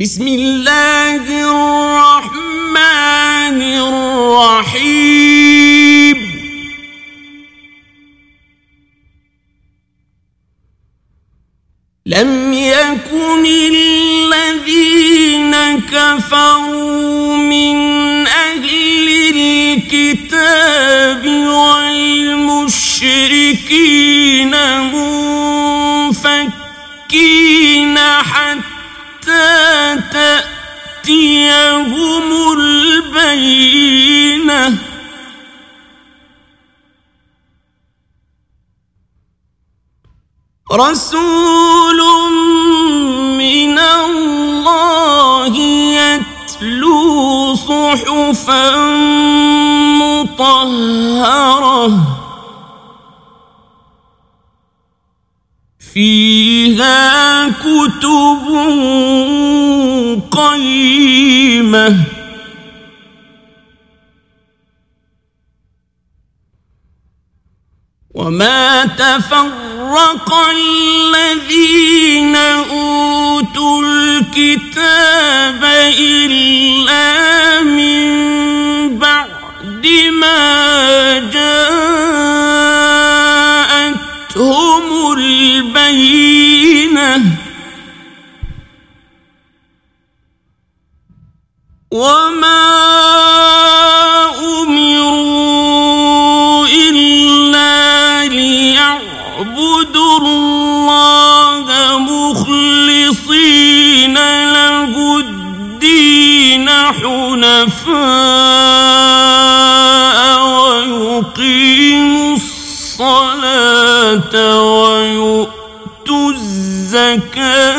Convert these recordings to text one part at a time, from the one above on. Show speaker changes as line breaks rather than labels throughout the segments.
بسم الله الرحمن الرحيم. لم يكن الذين كفروا من أهل الكتاب والمشركين منفكين حتى تأتيهم البينة. رسول من الله يتلو صحفا مطهرة. فيها كتب قيمة. وما تفرق الذين أوتوا الكتاب إلا حنفاء ويقيموا الصلاة ويؤتوا الزكاة.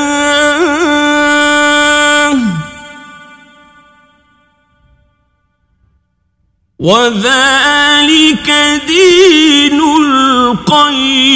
وذلك دين القيمة.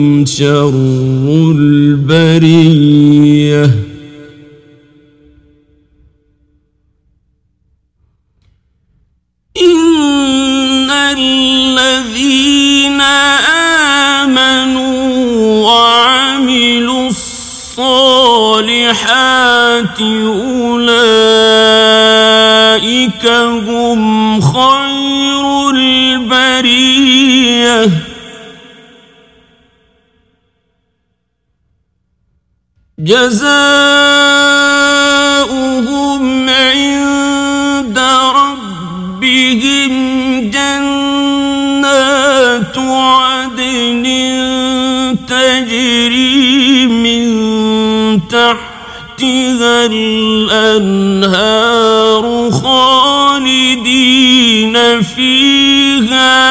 شر البرية. إن الذين آمنوا وعملوا الصالحات أولئك هم خير البرية. جزاؤهم عند ربهم جنات عدن تجري من تحتها الأنهار خالدين فيها